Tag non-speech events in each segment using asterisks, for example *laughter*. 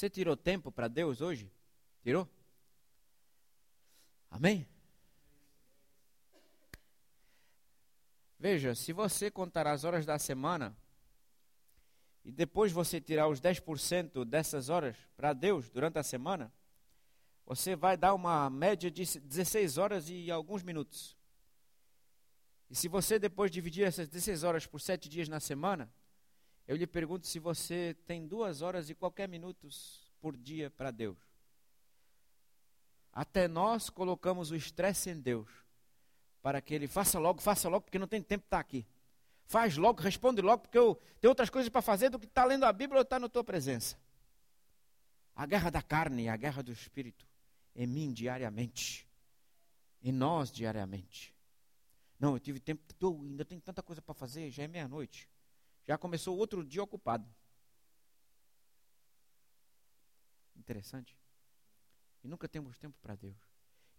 Você tirou tempo para Deus hoje? Tirou? Amém? Veja, se você contar as horas da semana e depois você tirar os 10% dessas horas para Deus durante a semana, você vai dar uma média de 16 horas e alguns minutos. E se você depois dividir essas 16 horas por 7 dias na semana, eu lhe pergunto se você tem duas horas e qualquer minutos por dia para Deus. Até nós colocamos o estresse em Deus, para que Ele faça logo, faça logo, porque não tem tempo de estar aqui. Faz logo, responde logo, porque eu tenho outras coisas para fazer do que estar tá lendo a Bíblia ou estar tá na tua presença. A guerra da carne e a guerra do espírito em mim diariamente, em nós diariamente. Não, eu tive tempo, tô, ainda tenho tanta coisa para fazer, já é meia-noite. Já começou outro dia ocupado. Interessante. E nunca temos tempo para Deus.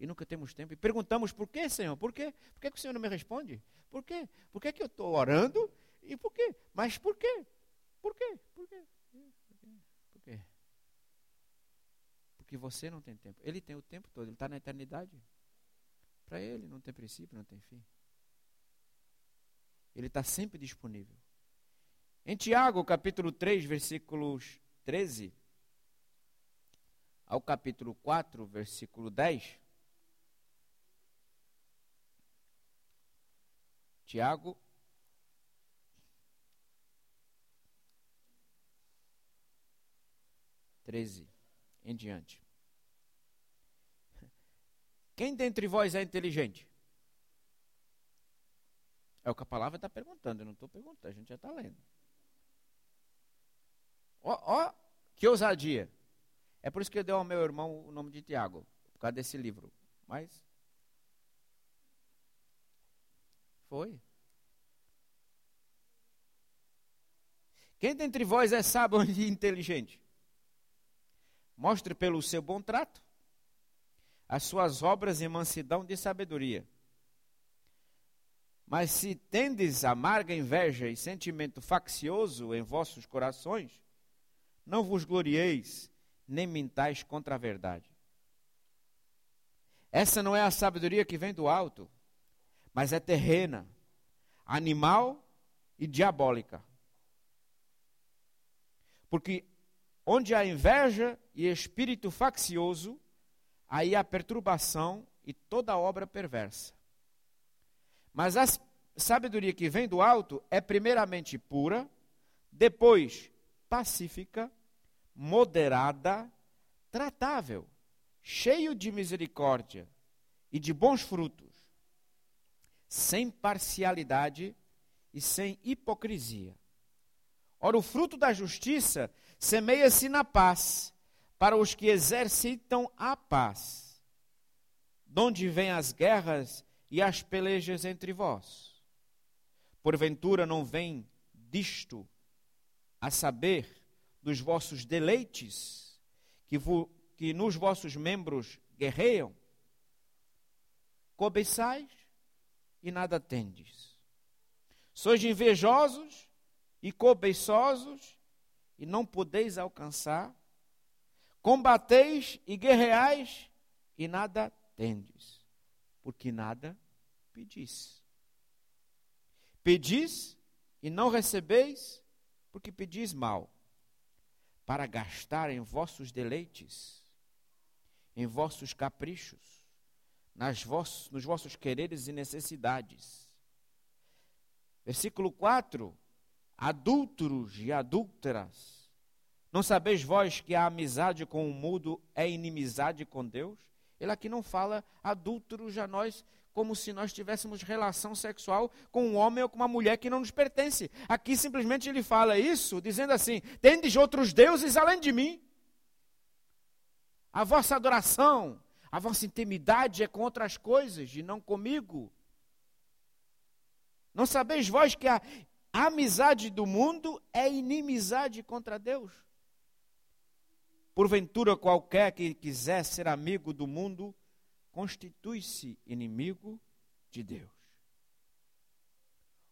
E nunca temos tempo. E perguntamos por quê, Senhor? Por quê? Por que, que o Senhor não me responde? Por quê? Por que, que eu estou orando? E por quê? Mas por quê? Por quê? Por quê? Por quê? Porque você não tem tempo. Ele tem o tempo todo. Ele está na eternidade. Para ele não tem princípio, não tem fim. Ele está sempre disponível. Em Tiago, capítulo 3, versículos 13 ao capítulo 4, versículo 10. Tiago. Treze em diante. Quem dentre vós é inteligente? É o que a palavra está perguntando, eu não estou perguntando, a gente já está lendo. Ó, que ousadia. É por isso que eu dei ao meu irmão o nome de Tiago, por causa desse livro. Mas. Foi. Quem dentre vós é sábio *laughs* e inteligente? Mostre pelo seu bom trato as suas obras em mansidão de sabedoria. Mas se tendes amarga inveja e sentimento faccioso em vossos corações, não vos glorieis nem mintais contra a verdade. Essa não é a sabedoria que vem do alto, mas é terrena, animal e diabólica. Porque onde há inveja e espírito faccioso, aí há perturbação e toda obra perversa. Mas a sabedoria que vem do alto é primeiramente pura, depois pacífica, moderada, tratável, cheio de misericórdia e de bons frutos, sem parcialidade e sem hipocrisia. Ora, o fruto da justiça semeia-se na paz, para os que exercitam a paz. Donde vêm as guerras e as pelejas entre vós? Porventura não vem disto a saber dos vossos deleites, que, vo, que nos vossos membros guerreiam? Cobiçais e nada tendes. Sois invejosos e cobiçosos e não podeis alcançar. Combateis e guerreais e nada tendes, porque nada pedis. Pedis e não recebeis, porque pedis mal para gastar em vossos deleites, em vossos caprichos, nas vossos, nos vossos quereres e necessidades. Versículo 4: Adúlteros e adúlteras, não sabeis vós que a amizade com o mundo é inimizade com Deus? Ele aqui não fala adúlteros a nós como se nós tivéssemos relação sexual com um homem ou com uma mulher que não nos pertence. Aqui simplesmente ele fala isso, dizendo assim: tendes outros deuses além de mim. A vossa adoração, a vossa intimidade é com outras coisas e não comigo. Não sabeis vós que a amizade do mundo é inimizade contra Deus? Porventura, qualquer que quiser ser amigo do mundo, constitui-se inimigo de Deus.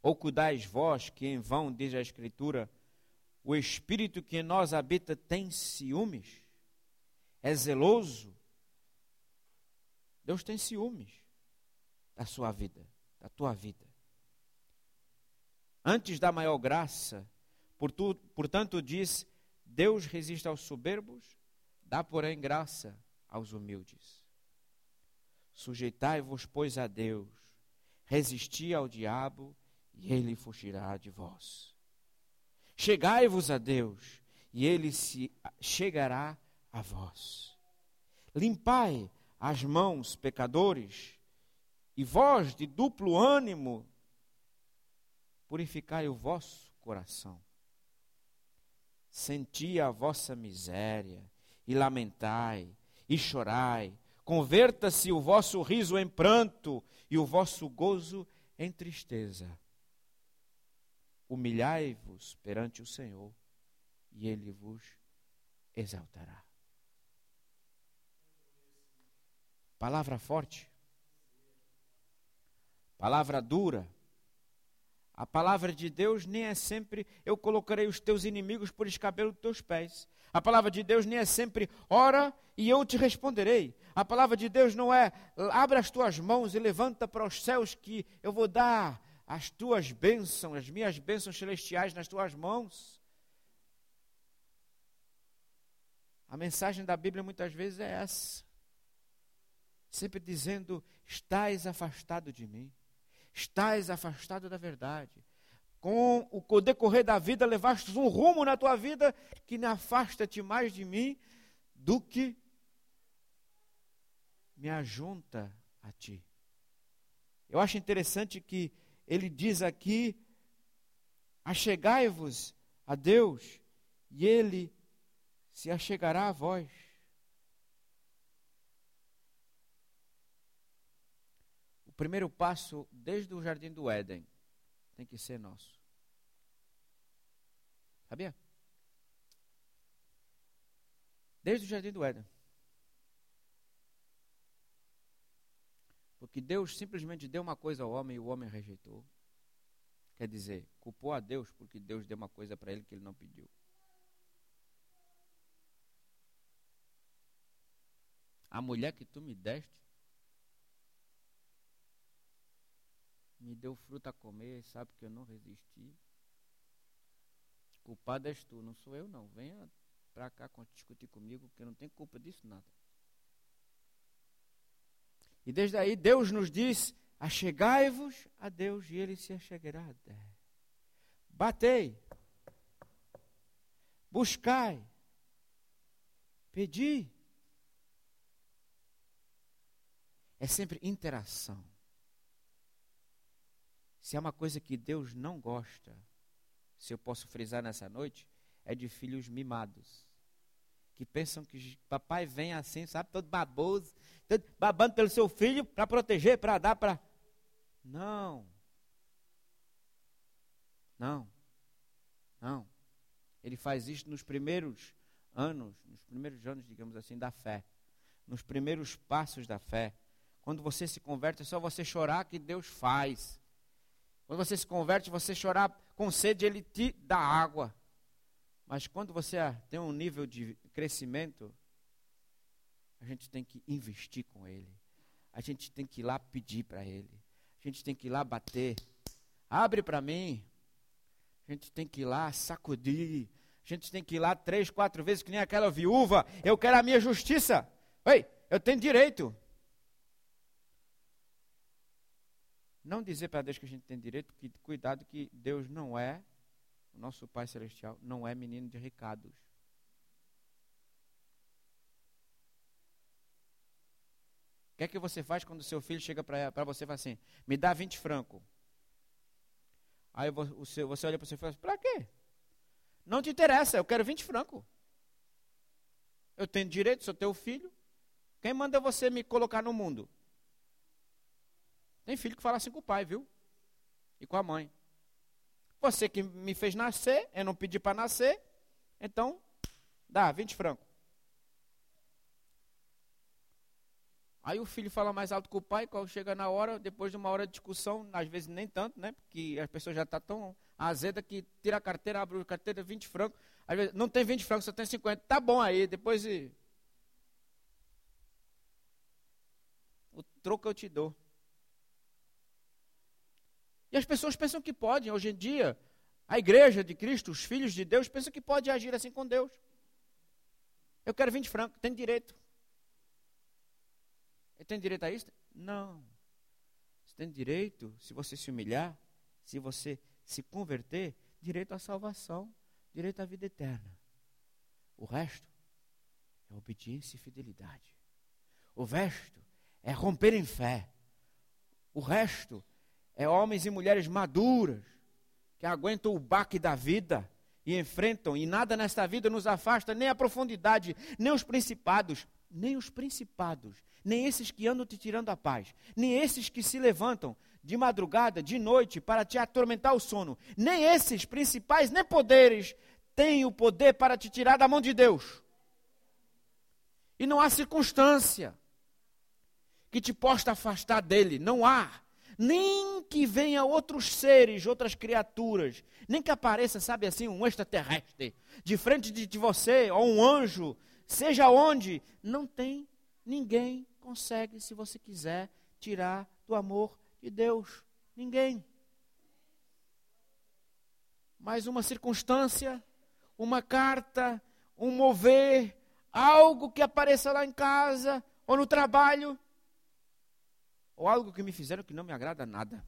Ou cuidais vós que em vão, diz a Escritura, o espírito que em nós habita tem ciúmes? É zeloso? Deus tem ciúmes da sua vida, da tua vida. Antes da maior graça, portanto, diz: Deus resiste aos soberbos, dá, porém, graça aos humildes. Sujeitai-vos, pois, a Deus, resisti ao diabo, e ele fugirá de vós. Chegai-vos a Deus, e ele se chegará a vós. Limpai as mãos, pecadores, e vós de duplo ânimo, purificai o vosso coração. Senti a vossa miséria, e lamentai, e chorai. Converta-se o vosso riso em pranto, e o vosso gozo em tristeza. Humilhai-vos perante o Senhor, e ele vos exaltará. Palavra forte. Palavra dura. A palavra de Deus nem é sempre eu colocarei os teus inimigos por escabelo dos teus pés. A palavra de Deus nem é sempre ora e eu te responderei. A palavra de Deus não é abre as tuas mãos e levanta para os céus que eu vou dar as tuas bênçãos, as minhas bênçãos celestiais nas tuas mãos. A mensagem da Bíblia muitas vezes é essa sempre dizendo: Estás afastado de mim, estás afastado da verdade. Com o decorrer da vida, levaste um rumo na tua vida que me afasta-te mais de mim do que me ajunta a ti. Eu acho interessante que ele diz aqui: Achegai-vos a Deus, e ele se achegará a vós. primeiro passo, desde o jardim do Éden, tem que ser nosso. Sabia? Desde o jardim do Éden. Porque Deus simplesmente deu uma coisa ao homem e o homem rejeitou. Quer dizer, culpou a Deus porque Deus deu uma coisa para ele que ele não pediu. A mulher que tu me deste me deu fruta a comer, sabe que eu não resisti. Culpado és tu, não sou eu não. Venha para cá discutir comigo, porque não tenho culpa disso nada. E desde aí Deus nos diz: achegai-vos a Deus e Ele se achegará. Batei, buscai, pedi. É sempre interação. Se é uma coisa que Deus não gosta, se eu posso frisar nessa noite, é de filhos mimados. Que pensam que papai vem assim, sabe, todo baboso, todo babando pelo seu filho para proteger, para dar, para. Não. Não. Não. Ele faz isso nos primeiros anos, nos primeiros anos, digamos assim, da fé. Nos primeiros passos da fé. Quando você se converte, é só você chorar que Deus faz. Quando você se converte, você chorar com sede, ele te dá água. Mas quando você tem um nível de crescimento, a gente tem que investir com ele. A gente tem que ir lá pedir para ele. A gente tem que ir lá bater. Abre para mim. A gente tem que ir lá sacudir. A gente tem que ir lá três, quatro vezes, que nem aquela viúva. Eu quero a minha justiça. Ei, eu tenho direito. Não dizer para Deus que a gente tem direito, que cuidado que Deus não é, o nosso Pai Celestial, não é menino de recados. O que é que você faz quando seu filho chega para você e fala assim, me dá 20 francos? Aí você, você olha para o seu filho e fala, para quê? Não te interessa, eu quero 20 francos. Eu tenho direito, sou teu filho. Quem manda você me colocar no mundo? Tem filho que fala assim com o pai, viu? E com a mãe. Você que me fez nascer, eu não pedi para nascer, então dá 20 francos. Aí o filho fala mais alto que o pai, quando chega na hora, depois de uma hora de discussão, às vezes nem tanto, né? Porque as pessoas já estão tá tão azeda que tira a carteira, abre a carteira, 20 francos. Às vezes, não tem 20 francos, só tem 50. Tá bom aí, depois. O troco eu te dou. E as pessoas pensam que podem, hoje em dia, a igreja de Cristo, os filhos de Deus, pensam que pode agir assim com Deus. Eu quero 20 francos, tem direito. Tem direito a isso? Não. Você tem direito, se você se humilhar, se você se converter, direito à salvação, direito à vida eterna. O resto é obediência e fidelidade. O resto é romper em fé. O resto é homens e mulheres maduras que aguentam o baque da vida e enfrentam, e nada nesta vida nos afasta, nem a profundidade, nem os principados, nem os principados, nem esses que andam te tirando a paz, nem esses que se levantam de madrugada, de noite, para te atormentar o sono, nem esses principais, nem poderes, têm o poder para te tirar da mão de Deus. E não há circunstância que te possa afastar dele, não há. Nem que venha outros seres, outras criaturas, nem que apareça, sabe assim, um extraterrestre de frente de, você, ou um anjo, seja onde, não tem ninguém consegue, se você quiser, tirar do amor de Deus. Ninguém. Mas uma circunstância, uma carta, um mover, algo que apareça lá em casa ou no trabalho, ou algo que me fizeram que não me agrada nada.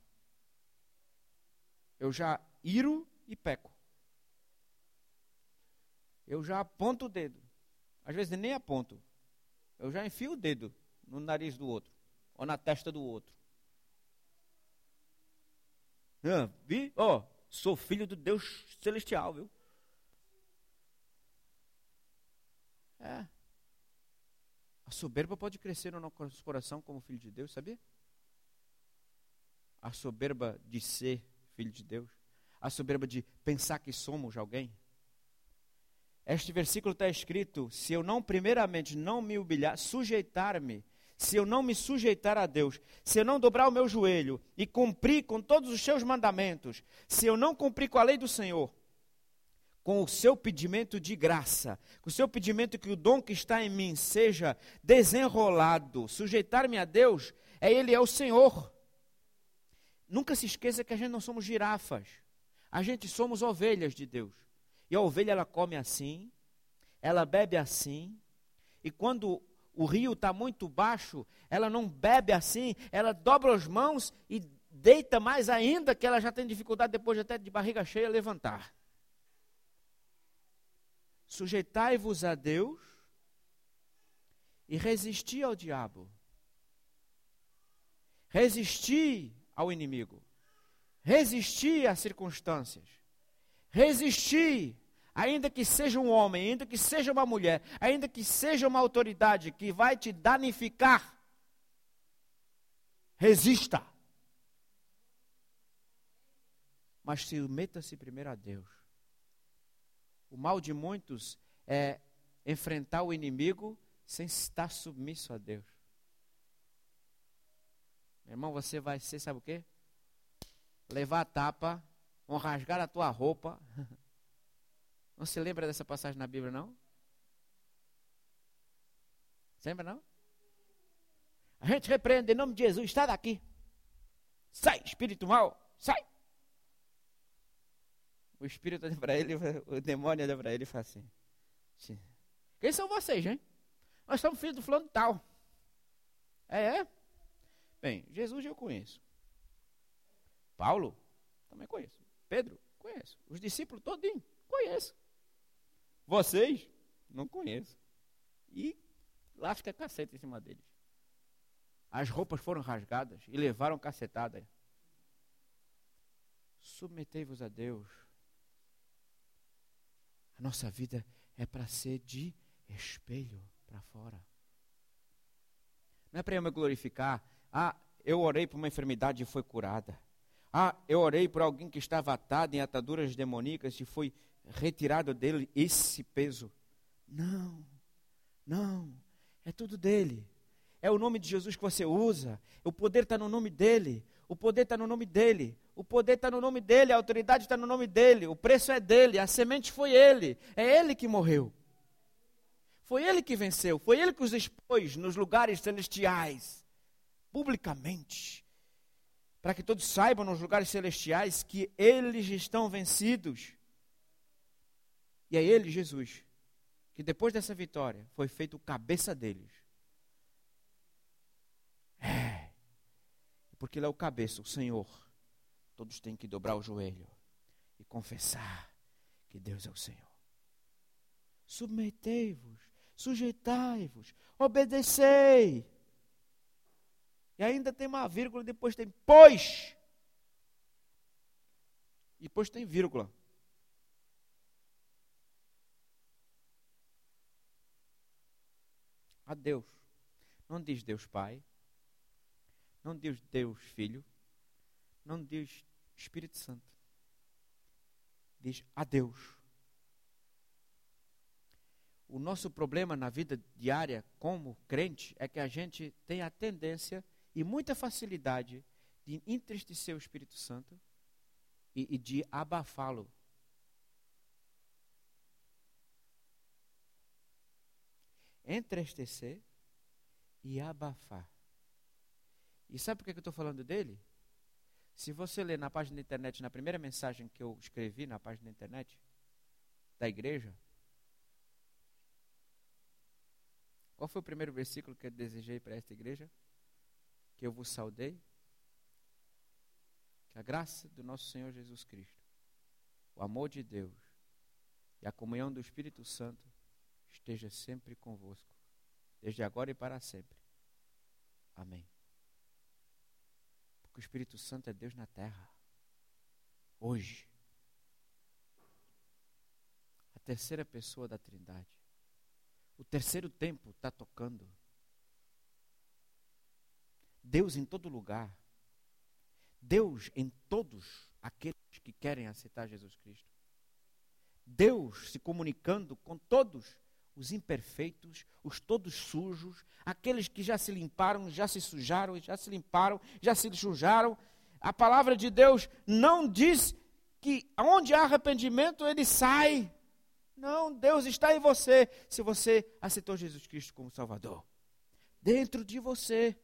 Eu já iro e peco. Eu já aponto o dedo. Às vezes nem aponto. Eu já enfio o dedo no nariz do outro, ou na testa do outro. Ah, vi? Ó, oh, sou filho do Deus celestial, viu? É. A soberba pode crescer no nosso coração como filho de Deus, sabia? A soberba de ser filho de Deus. A soberba de pensar que somos alguém. Este versículo está escrito: se eu não, primeiramente, não me humilhar, sujeitar-me, se eu não me sujeitar a Deus, se eu não dobrar o meu joelho e cumprir com todos os seus mandamentos, se eu não cumprir com a lei do Senhor, com o seu pedimento de graça, com o seu pedimento que o dom que está em mim seja desenrolado, sujeitar-me a Deus, é Ele é o Senhor. Nunca se esqueça que a gente não somos girafas, a gente somos ovelhas de Deus. E a ovelha ela come assim, ela bebe assim, e quando o rio está muito baixo, ela não bebe assim, ela dobra as mãos e deita mais ainda, que ela já tem dificuldade depois até de barriga cheia levantar. Sujeitai-vos a Deus e resisti ao diabo. Resisti ao inimigo. Resisti às circunstâncias. Resisti ainda que seja um homem, ainda que seja uma mulher, ainda que seja uma autoridade que vai te danificar, resista. Mas submeta-se primeiro a Deus. O mal de muitos é enfrentar o inimigo sem estar submisso a Deus. Irmão, você vai ser, sabe o quê? Levar a tapa, vão rasgar a tua roupa. *laughs* Não se lembra dessa passagem na Bíblia, não? Lembra, não? A gente repreende em nome de Jesus, está daqui. Sai, espírito mal, sai. O espírito olha para ele, o demônio olha para ele e fala assim: Quem são vocês, hein? Nós somos filhos do fulano tal. É, é? Bem, Jesus eu conheço. Paulo, também conheço. Pedro, conheço. Os discípulos todinho, conheço. Vocês? Não conheço. E lasca caceta em cima deles. As roupas foram rasgadas e levaram cacetada. Submetei-vos a Deus. A nossa vida é para ser de espelho para fora. Não é para eu me glorificar. Ah, eu orei por uma enfermidade e foi curada. Ah, eu orei por alguém que estava atado em ataduras demoníacas e foi retirado dele esse peso. Não, não, é tudo dele. é o nome de Jesus que você usa. O poder está no nome dele. O poder está no nome dele. O poder está no nome dele. A autoridade está no nome dele. O preço é dele. A semente foi ele. É ele que morreu. Foi ele que venceu. Foi ele que os expôs nos lugares celestiais. Publicamente. Para que todos saibam nos lugares celestiais que eles estão vencidos. E é ele, Jesus, que depois dessa vitória foi feito cabeça deles. É. Porque ele é o cabeça, o Senhor. Todos têm que dobrar o joelho e confessar que Deus é o Senhor. Submetei-vos, sujeitai-vos, obedecei. E ainda tem uma vírgula, depois tem pois. E depois tem vírgula. a Deus. Não diz Deus Pai, não diz Deus Filho, não diz Espírito Santo. Diz a Deus. O nosso problema na vida diária como crente é que a gente tem a tendência e muita facilidade de entristecer o Espírito Santo e, e de abafá-lo entristecer e abafar. E sabe por que eu estou falando dele? Se você ler na página da internet, na primeira mensagem que eu escrevi na página da internet da igreja, qual foi o primeiro versículo que eu desejei para esta igreja? Que eu vos saudei? Que a graça do nosso Senhor Jesus Cristo, o amor de Deus e a comunhão do Espírito Santo esteja sempre convosco, desde agora e para sempre. Amém. Porque o Espírito Santo é Deus na terra, hoje. A terceira pessoa da Trindade. O terceiro tempo está tocando. Deus em todo lugar. Deus em todos aqueles que querem aceitar Jesus Cristo. Deus se comunicando com todos os imperfeitos, os todos sujos, aqueles que já se limparam, já se sujaram, já se limparam, já se sujaram. A palavra de Deus não diz que onde há arrependimento ele sai. Não, Deus está em você, se você aceitou Jesus Cristo como Salvador. Dentro de você.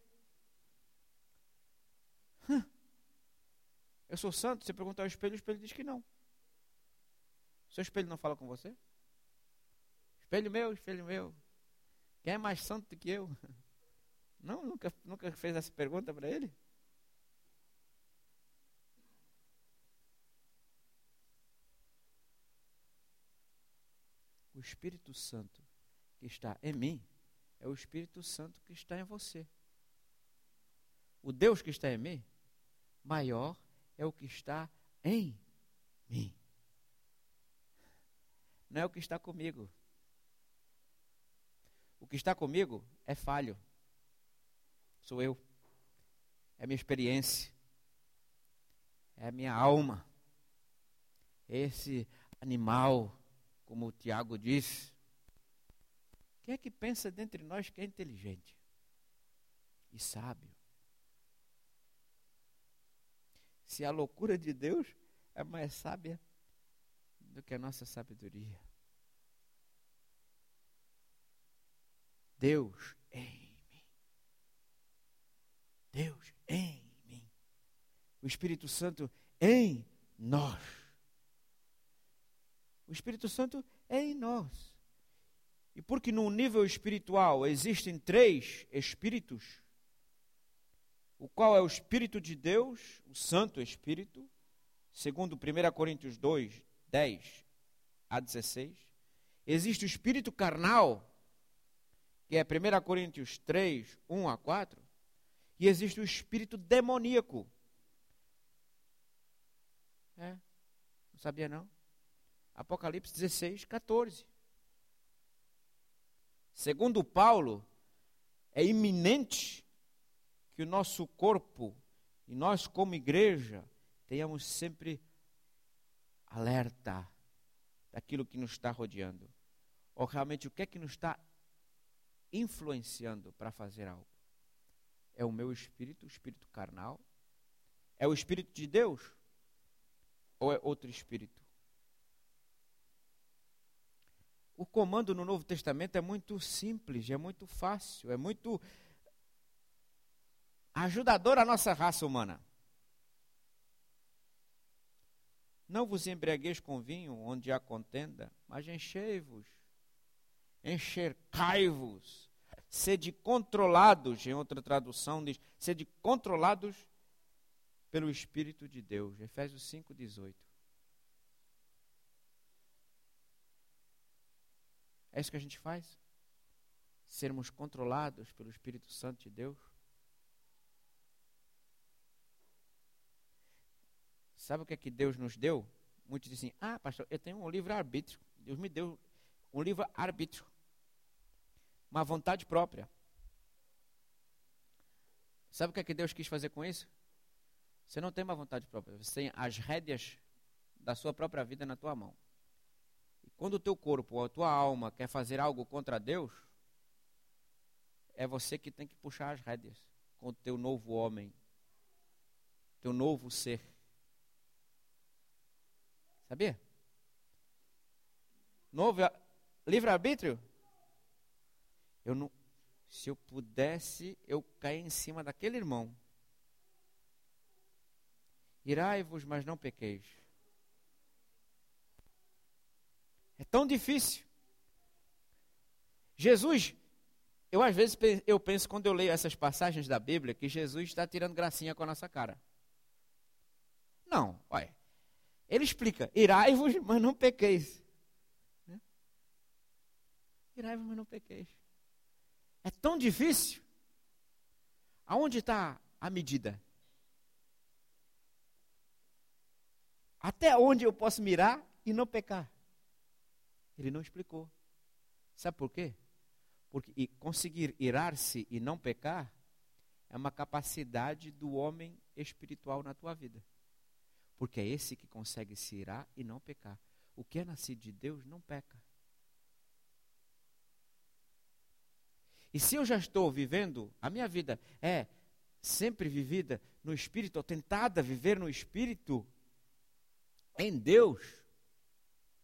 Eu sou santo? Você pergunta ao espelho, o espelho diz que não. Seu espelho não fala com você? Espelho meu, espelho meu. Quem é mais santo do que eu? *laughs* Não, nunca, nunca fez essa pergunta para ele? O Espírito Santo que está em mim é o Espírito Santo que está em você. O Deus que está em mim, maior é o que está em mim. Não é o que está comigo. O que está comigo é falho. Sou eu. É minha experiência. É a minha alma. Esse animal, como o Tiago disse. Quem é que pensa dentre nós que é inteligente e sábio? Se a loucura de Deus é mais sábia do que a nossa sabedoria. Deus em mim. Deus em mim. O Espírito Santo em nós. O Espírito Santo é em nós. E porque no nível espiritual existem três espíritos, o qual é o Espírito de Deus, o Santo Espírito, segundo 1 Coríntios 2, 10 a 16. Existe o espírito carnal, que é 1 Coríntios 3, 1 a 4, e existe o espírito demoníaco. É, não sabia não? Apocalipse 16, 14. Segundo Paulo, é iminente que o nosso corpo e nós como igreja tenhamos sempre alerta daquilo que nos está rodeando. Ou realmente o que é que nos está influenciando para fazer algo. É o meu espírito, o espírito carnal? É o espírito de Deus? Ou é outro espírito? O comando no Novo Testamento é muito simples, é muito fácil, é muito ajudador à nossa raça humana. Não vos embriagueis com vinho, onde há contenda, mas enchei-vos, enxercai-vos, sede controlados, em outra tradução diz, sede controlados pelo Espírito de Deus. Efésios 5, 18. É isso que a gente faz? Sermos controlados pelo Espírito Santo de Deus? Sabe o que é que Deus nos deu? Muitos dizem, ah, pastor, eu tenho um livre-arbítrio. Deus me deu um livre-arbítrio. Uma vontade própria. Sabe o que é que Deus quis fazer com isso? Você não tem uma vontade própria. Você tem as rédeas da sua própria vida na tua mão. E quando o teu corpo ou a tua alma quer fazer algo contra Deus, é você que tem que puxar as rédeas com o teu novo homem, teu novo ser. Sabia? Novo livre-arbítrio? Eu não, se eu pudesse, eu cair em cima daquele irmão. Irai-vos, mas não pequeis. É tão difícil. Jesus, eu às vezes eu penso quando eu leio essas passagens da Bíblia que Jesus está tirando gracinha com a nossa cara. Não, olha. Ele explica: irai-vos, mas não pequeis. Né? Irai-vos, mas não pequeis. É tão difícil. Aonde está a medida? Até onde eu posso mirar e não pecar? Ele não explicou. Sabe por quê? Porque conseguir irar-se e não pecar é uma capacidade do homem espiritual na tua vida. Porque é esse que consegue se irar e não pecar. O que é nascido de Deus não peca. E se eu já estou vivendo, a minha vida é sempre vivida no Espírito, ou tentada viver no Espírito, em Deus,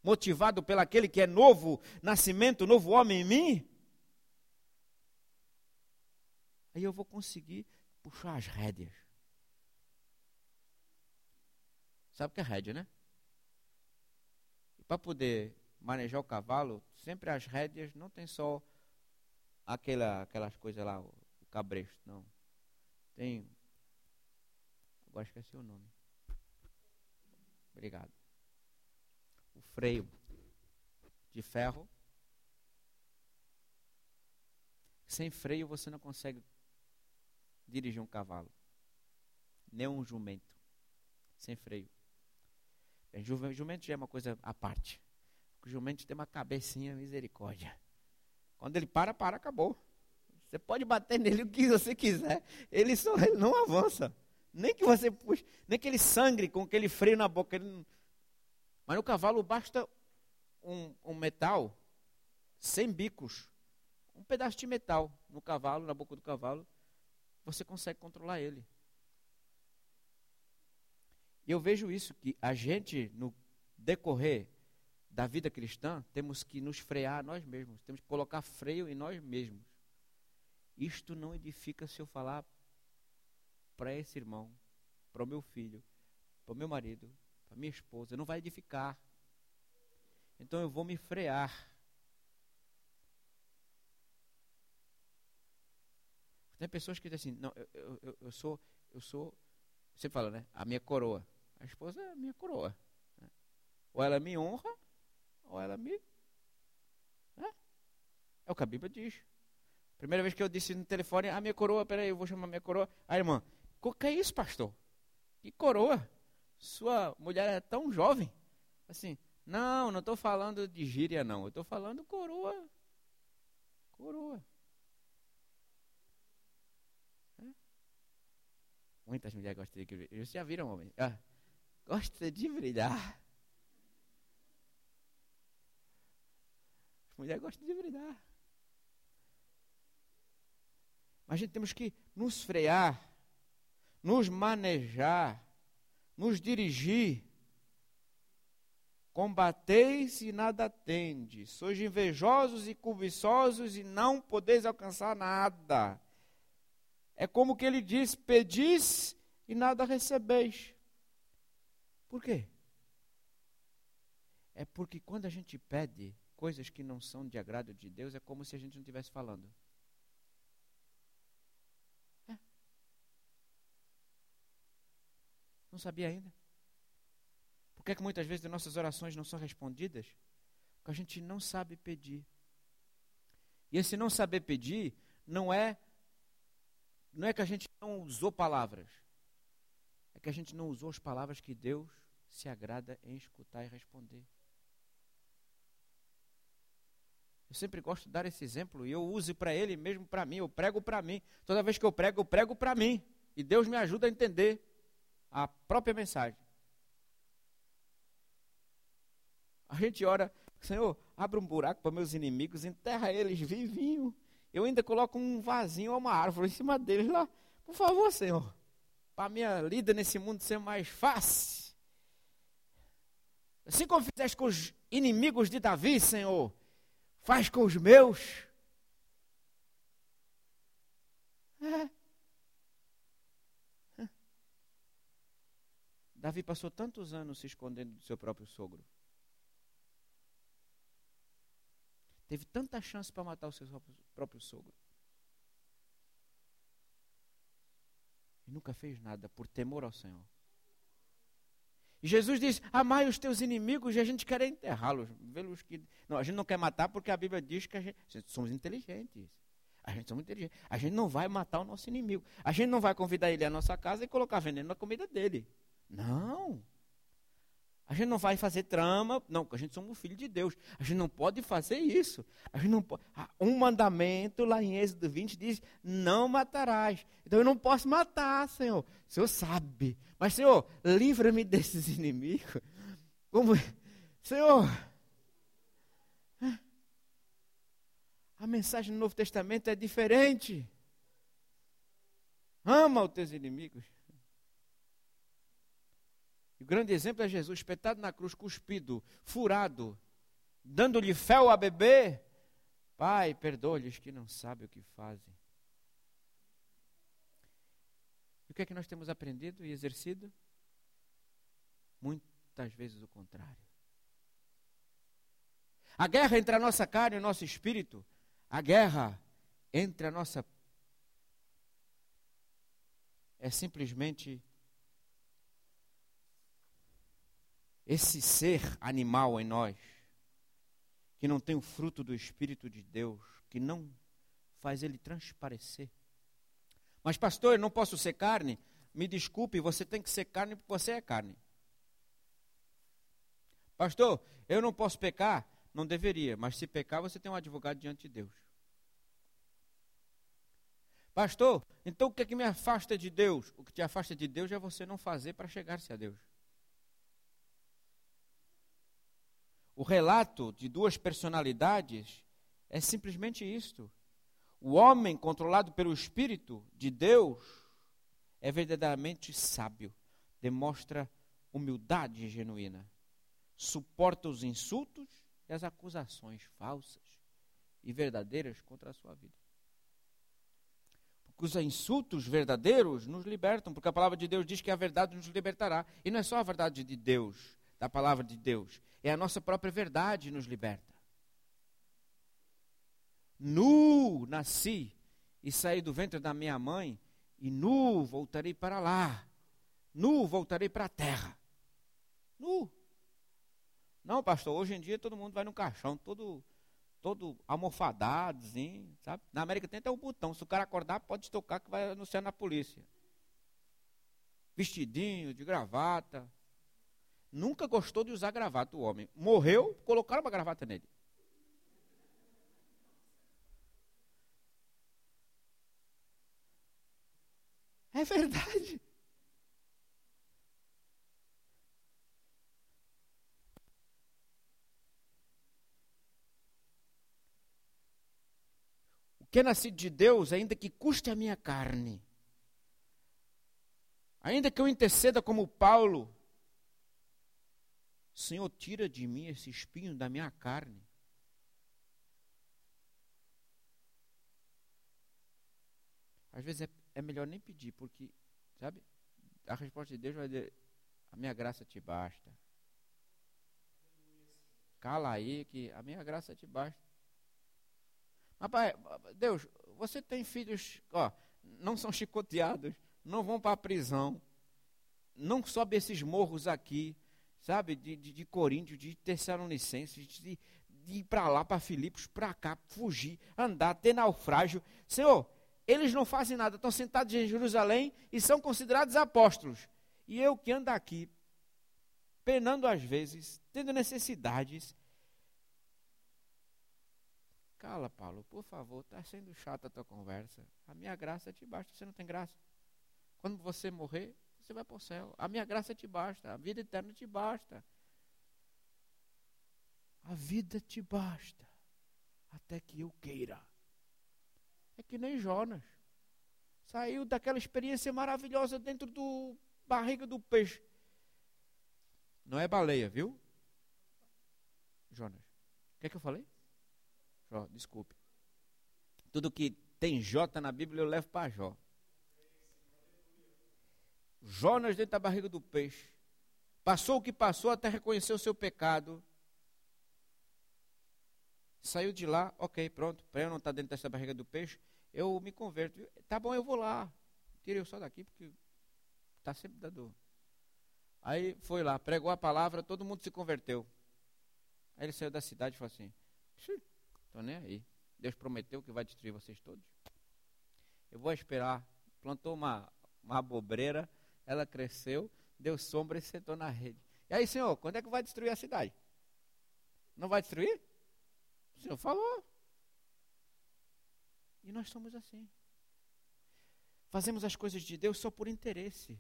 motivado pelo aquele que é novo nascimento, novo homem em mim, aí eu vou conseguir puxar as rédeas. Sabe o que é rédea, né? E para poder manejar o cavalo, sempre as rédeas não tem só aquela, aquelas coisas lá, o, cabresto, não. Tem. Agora esqueci o nome. Obrigado. O freio de ferro. Sem freio você não consegue dirigir um cavalo. Nem um jumento. Sem freio. Jumento já é uma coisa à parte. O jumento tem uma cabecinha misericórdia. Quando ele para, para, acabou. Você pode bater nele o que você quiser. Ele só ele não avança. Nem que você puxe, nem que ele sangre com aquele freio na boca. Não... Mas no cavalo basta um, um metal sem bicos. Um pedaço de metal no cavalo, na boca do cavalo. Você consegue controlar ele. E eu vejo isso, que a gente, no decorrer da vida cristã, temos que nos frear nós mesmos, temos que colocar freio em nós mesmos. Isto não edifica se eu falar para esse irmão, para o meu filho, para o meu marido, para minha esposa, não vai edificar. Então eu vou me frear. Tem pessoas que dizem assim, não, eu, eu, eu sou, eu sou, você fala, né? A minha coroa. A esposa é a minha coroa. Né? Ou ela me honra, ou ela me. Né? É o que a Bíblia diz. Primeira vez que eu disse no telefone, a minha coroa, peraí, eu vou chamar minha coroa. A irmã, o que é isso, pastor? Que coroa? Sua mulher é tão jovem. Assim, não, não estou falando de gíria, não. Eu estou falando coroa. Coroa. Muitas mulheres gostam de brilhar. Vocês já viram, homem? Ah, gosta de brilhar. As mulheres gostam de brilhar. Mas a gente temos que nos frear, nos manejar, nos dirigir. Combateis e nada tendes, sois invejosos e cobiçosos e não podeis alcançar nada. É como que ele diz: pedis e nada recebeis. Por quê? É porque quando a gente pede coisas que não são de agrado de Deus, é como se a gente não estivesse falando. É. Não sabia ainda? Por que, é que muitas vezes as nossas orações não são respondidas? Porque a gente não sabe pedir. E esse não saber pedir não é não é que a gente não usou palavras. É que a gente não usou as palavras que Deus se agrada em escutar e responder. Eu sempre gosto de dar esse exemplo e eu uso para ele mesmo para mim. Eu prego para mim. Toda vez que eu prego, eu prego para mim. E Deus me ajuda a entender a própria mensagem. A gente ora, Senhor, abre um buraco para meus inimigos, enterra eles vivinho. Eu ainda coloco um vasinho ou uma árvore em cima deles lá. Por favor, Senhor. Para minha lida nesse mundo ser mais fácil. Assim como fizeste com os inimigos de Davi, Senhor, faz com os meus. É. é. Davi passou tantos anos se escondendo do seu próprio sogro. Teve tanta chance para matar o seu próprio sogro. E nunca fez nada por temor ao Senhor. Jesus diz: Amai os teus inimigos e a gente quer enterrá-los. Vê-los que. Não, a gente não quer matar porque a Bíblia diz que a gente, somos inteligentes. A gente somos inteligentes. A gente não vai matar o nosso inimigo. A gente não vai convidar ele à nossa casa e colocar veneno na comida dele. Não. A gente não vai fazer trama, não, a gente somos filho de Deus. A gente não pode fazer isso. A gente não pode. Um mandamento lá em Êxodo 20 diz: não matarás. Então eu não posso matar, Senhor. O Senhor sabe. Mas, Senhor, livra-me desses *laughs* inimigos. Como. Senhor. A mensagem do Novo Testamento é diferente. Ama os teus inimigos. O grande exemplo é Jesus espetado na cruz, cuspido, furado, dando-lhe fel a beber. Pai, perdoa-lhes que não sabem o que fazem. E o que é que nós temos aprendido e exercido? Muitas vezes o contrário. A guerra entre a nossa carne e o nosso espírito, a guerra entre a nossa. é simplesmente esse ser animal em nós, que não tem o fruto do Espírito de Deus, que não faz ele transparecer. Mas, pastor, eu não posso ser carne? Me desculpe, você tem que ser carne porque você é carne. Pastor, eu não posso pecar? Não deveria, mas se pecar, você tem um advogado diante de Deus. Pastor, então o que é que me afasta de Deus? O que te afasta de Deus é você não fazer para chegar-se a Deus. O relato de duas personalidades é simplesmente isto. O homem controlado pelo Espírito de Deus é verdadeiramente sábio, demonstra humildade genuína, suporta os insultos e as acusações falsas e verdadeiras contra a sua vida. Porque os insultos verdadeiros nos libertam, porque a palavra de Deus diz que a verdade nos libertará. E não é só a verdade de Deus, da palavra de Deus, é a nossa própria verdade nos liberta. Nu nasci e saí do ventre da minha mãe, e nu voltarei para lá. Nu voltarei para a terra. Nu. Não, pastor, hoje em dia todo mundo vai no caixão, todo todo almofadado, sabe? Na América tem até o botão. Se o cara acordar, pode tocar que vai anunciar na polícia. Vestidinho, de gravata, nunca gostou de usar gravata, o homem. Morreu, colocaram uma gravata nele. É verdade. O que é nascido de Deus, ainda que custe a minha carne, ainda que eu interceda como Paulo, Senhor, tira de mim esse espinho da minha carne. Às vezes é, é melhor nem pedir, porque, sabe, a resposta de Deus vai dizer: a minha graça te basta. Cala aí, que a minha graça te basta. Mas, pai, Deus, você tem filhos, ó, não são chicoteados, não vão para a prisão, não sobe esses morros aqui, sabe, de, de, de Coríntios, de Tessalonicenses, de, de ir para lá, para Filipos, para cá, fugir, andar, ter naufrágio. Senhor, eles não fazem nada, estão sentados em Jerusalém e são considerados apóstolos. E eu que ando aqui, penando às vezes, tendo necessidades. Cala, Paulo, por favor, está sendo chata a tua conversa. A minha graça te basta, você não tem graça. Quando você morrer, você vai para o céu. A minha graça te basta, a vida eterna te basta. A vida te basta, até que eu queira. É que nem Jonas. Saiu daquela experiência maravilhosa dentro do barriga do peixe. Não é baleia, viu? Jonas. O que é que eu falei? Jó, desculpe. Tudo que tem J na Bíblia eu levo para Jó. Jonas dentro da barriga do peixe. Passou o que passou até reconhecer o seu pecado. Saiu de lá, ok, pronto. Para eu não estar dentro dessa barriga do peixe, eu me converto. Tá bom, eu vou lá. Tirei o sol daqui porque está sempre dando. Aí foi lá, pregou a palavra, todo mundo se converteu. Aí ele saiu da cidade e falou assim: Estou nem aí. Deus prometeu que vai destruir vocês todos. Eu vou esperar. Plantou uma, uma abobreira ela cresceu, deu sombra e sentou na rede. E aí, Senhor, quando é que vai destruir a cidade? Não vai destruir? O Senhor falou. E nós somos assim. Fazemos as coisas de Deus só por interesse.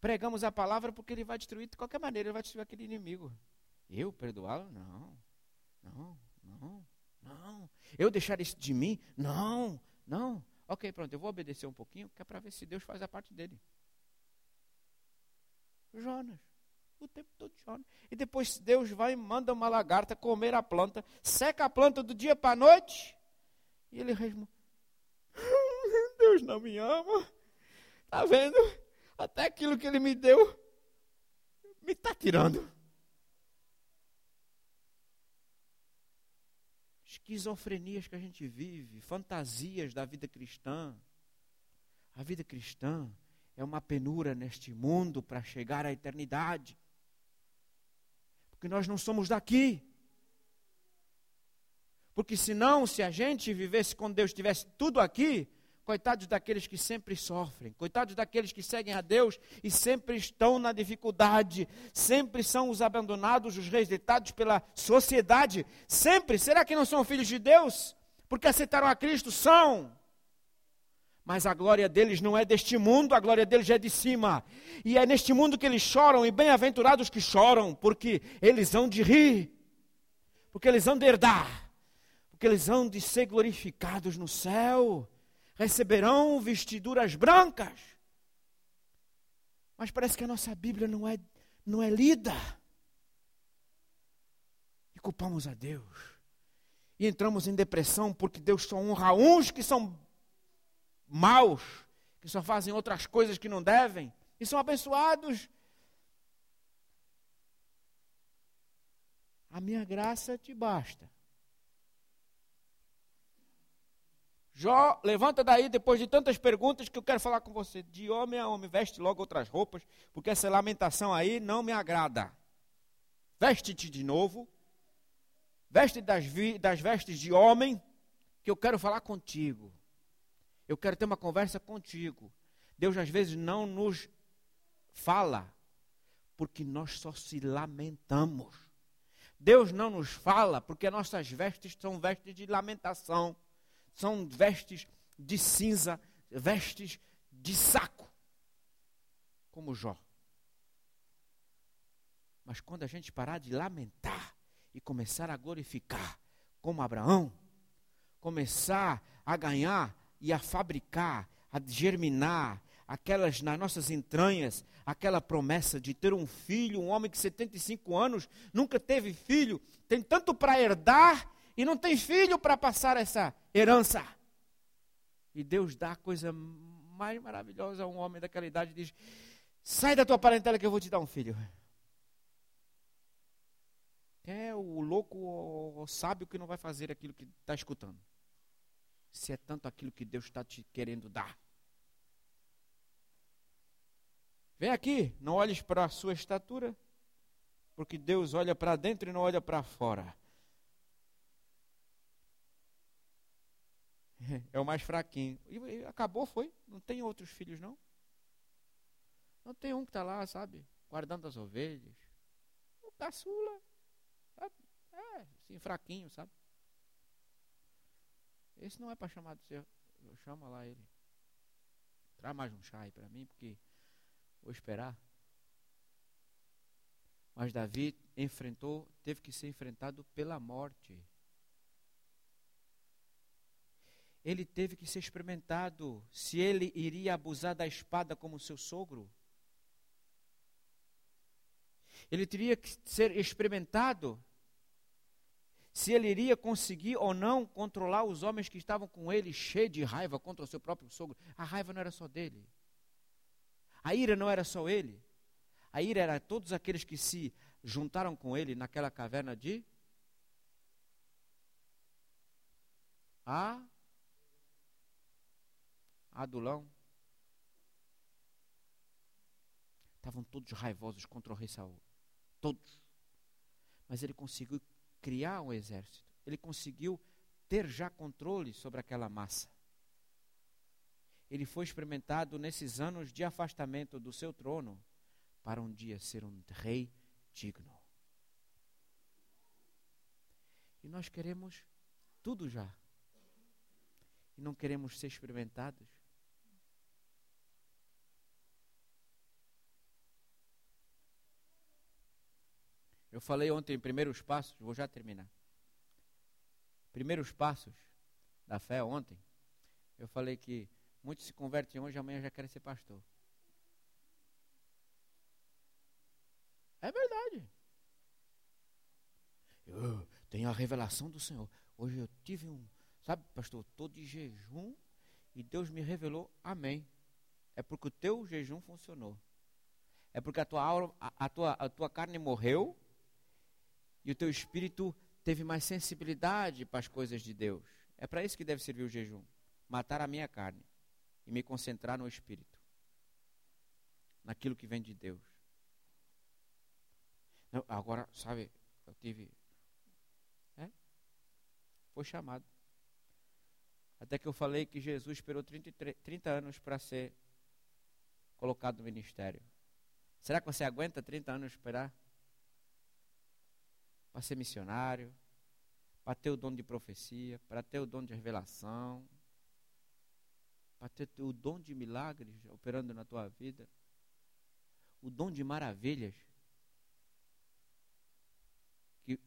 Pregamos a palavra porque ele vai destruir de qualquer maneira, ele vai destruir aquele inimigo. Eu perdoá-lo? Não. Não, não, não. Eu deixar isso de mim? Não, não. Ok, pronto, eu vou obedecer um pouquinho, que é para ver se Deus faz a parte dele. Jonas. O tempo todo Jonas. E depois Deus vai e manda uma lagarta comer a planta, seca a planta do dia para a noite. E ele resmunga. *laughs* Deus não me ama. Está vendo? Até aquilo que ele me deu me está tirando. Esquizofrenias que a gente vive, fantasias da vida cristã. A vida cristã é uma penura neste mundo para chegar à eternidade. Porque nós não somos daqui. Porque senão, se a gente vivesse com Deus, tivesse tudo aqui, coitados daqueles que sempre sofrem, coitados daqueles que seguem a Deus e sempre estão na dificuldade, sempre são os abandonados, os rejeitados pela sociedade, sempre. Será que não são filhos de Deus? Porque aceitaram a Cristo? São mas a glória deles não é deste mundo, a glória deles é de cima. E é neste mundo que eles choram, e bem-aventurados que choram, porque eles hão de rir, porque eles hão de herdar, porque eles hão de ser glorificados no céu, receberão vestiduras brancas. Mas parece que a nossa Bíblia não é, não é lida. E culpamos a Deus. E entramos em depressão porque Deus só honra uns que são maus, que só fazem outras coisas que não devem, e são abençoados. A minha graça te basta. Jó, levanta daí depois de tantas perguntas que eu quero falar com você. De homem a homem, veste logo outras roupas, porque essa lamentação aí não me agrada. Veste-te de novo, veste das, das vestes de homem, que eu quero falar contigo. Eu quero ter uma conversa contigo. Deus às vezes não nos fala, porque nós só se lamentamos. Deus não nos fala, porque nossas vestes são vestes de lamentação, são vestes de cinza, vestes de saco, como Jó. Mas quando a gente parar de lamentar e começar a glorificar, como Abraão, começar a ganhar e a fabricar, a germinar aquelas nas nossas entranhas, aquela promessa de ter um filho, um homem que 75 anos nunca teve filho, tem tanto para herdar e não tem filho para passar essa herança. E Deus dá a coisa mais maravilhosa a um homem daquela idade diz: "Sai da tua parentela que eu vou te dar um filho". É o louco ou sábio que não vai fazer aquilo que está escutando. Se é tanto aquilo que Deus está te querendo dar. Vem aqui, não olhes para a sua estatura, porque Deus olha para dentro e não olha para fora. *laughs* É o mais fraquinho. E acabou, foi? Não tem outros filhos, não? Não tem um que está lá, sabe? Guardando as ovelhas. O caçula. É, assim, fraquinho, sabe? Esse não é para chamar de ser. Chama lá ele. Traz mais um chá aí para mim, porque Vou esperar. Mas Davi enfrentou, teve que ser enfrentado pela morte. Ele teve que ser experimentado se ele iria abusar da espada como seu sogro. Ele teria que ser experimentado se ele iria conseguir ou não controlar os homens que estavam com ele, cheio de raiva contra o seu próprio sogro. A raiva não era só dele. A ira não era só ele. A ira era todos aqueles que se juntaram com ele naquela caverna de a Adulão. Estavam todos raivosos contra o rei Saul. Todos. Mas ele conseguiu criar um exército. Ele conseguiu ter já controle sobre aquela massa ele foi experimentado nesses anos de afastamento do seu trono para um dia ser um rei digno. E nós queremos tudo já. E não queremos ser experimentados. Eu falei ontem em primeiros passos, vou já terminar. Primeiros passos da fé ontem. Eu falei que Muitos se convertem hoje, amanhã já querem ser pastor. É verdade. Eu tenho a revelação do Senhor. Hoje eu tive um, sabe, pastor, estou de jejum e Deus me revelou, amém. É porque o teu jejum funcionou. É porque a tua, aura, a, a, tua, a tua carne morreu e o teu espírito teve mais sensibilidade para as coisas de Deus. É para isso que deve servir o jejum matar a minha carne e me concentrar no Espírito, naquilo que vem de Deus. Não, agora, sabe, eu tive. É? Foi chamado. Até que eu falei que Jesus esperou 33, 30 anos para ser colocado no ministério. Será que você aguenta 30 anos esperar? Para ser missionário, para ter o dom de profecia, para ter o dom de revelação, para ter o dom de milagres operando na tua vida, o dom de maravilhas. Que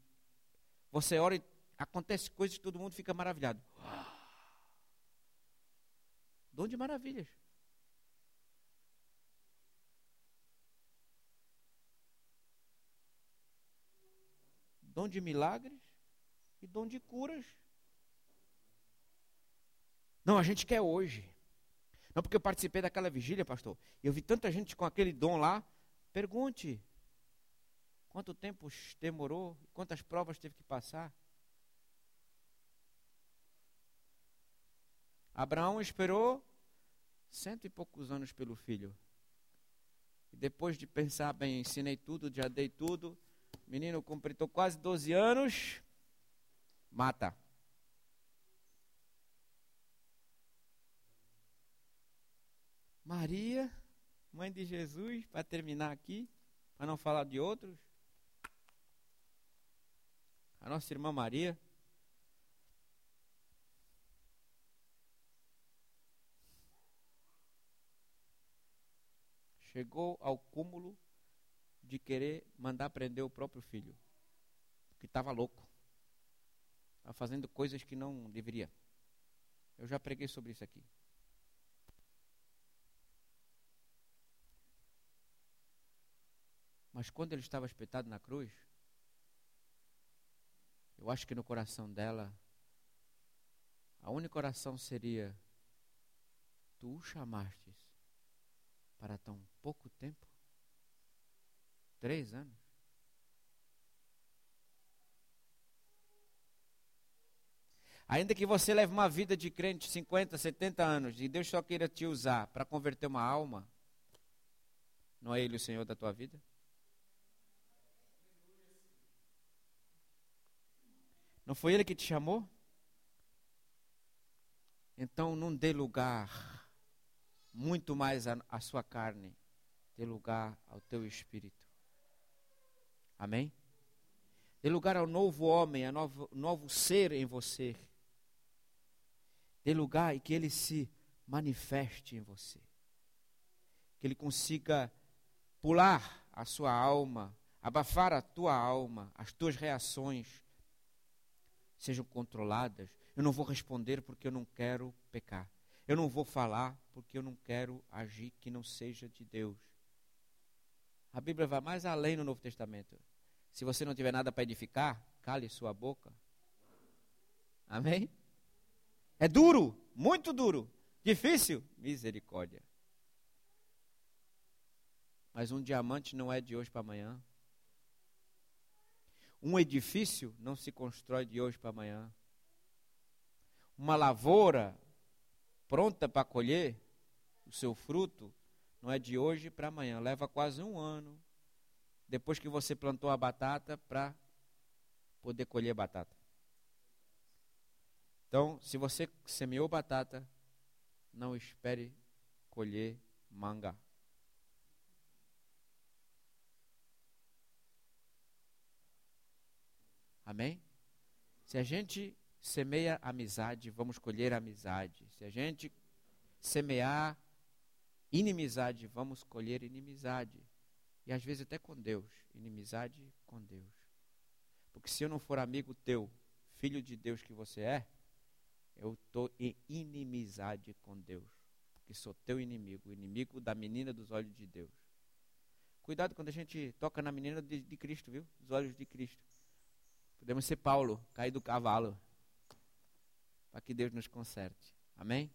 você ora e acontece coisas que todo mundo fica maravilhado. Dom de maravilhas. Dom de milagres e dom de curas. Não, a gente quer hoje. Não porque eu participei daquela vigília, pastor. Eu vi tanta gente com aquele dom lá. Pergunte. Quanto tempo demorou? Quantas provas teve que passar? Abraão esperou cento e poucos anos pelo filho. E depois de pensar bem, ensinei tudo, já dei tudo. Menino completou quase 12 anos. Mata. Maria, mãe de Jesus, para terminar aqui, para não falar de outros. A nossa irmã Maria. Chegou ao cúmulo de querer mandar prender o próprio filho, que estava louco. Está fazendo coisas que não deveria. Eu já preguei sobre isso aqui. Mas quando ele estava espetado na cruz, eu acho que no coração dela, a única oração seria: Tu o chamastes para tão pouco tempo? Três anos? Ainda que você leve uma vida de crente 50, 70 anos e Deus só queira te usar para converter uma alma, não é Ele o Senhor da tua vida? Não foi Ele que te chamou? Então não dê lugar muito mais à sua carne, dê lugar ao teu espírito. Amém? Dê lugar ao novo homem, ao novo, novo ser em você dê lugar e que ele se manifeste em você. Que ele consiga pular a sua alma, abafar a tua alma, as tuas reações sejam controladas. Eu não vou responder porque eu não quero pecar. Eu não vou falar porque eu não quero agir que não seja de Deus. A Bíblia vai mais além no Novo Testamento. Se você não tiver nada para edificar, cale sua boca. Amém? É duro, muito duro. Difícil? Misericórdia. Mas um diamante não é de hoje para amanhã. Um edifício não se constrói de hoje para amanhã. Uma lavoura pronta para colher o seu fruto não é de hoje para amanhã. Leva quase um ano depois que você plantou a batata para poder colher batata. Então, se você semeou batata, não espere colher manga. Amém? Se a gente semeia amizade, vamos colher amizade. Se a gente semear inimizade, vamos colher inimizade. E às vezes até com Deus, inimizade com Deus. Porque se eu não for amigo teu, filho de Deus que você é, eu estou em inimizade com Deus, porque sou teu inimigo, inimigo da menina dos olhos de Deus. Cuidado quando a gente toca na menina de, de Cristo, viu? Dos olhos de Cristo. Podemos ser Paulo, cair do cavalo, para que Deus nos conserte. Amém?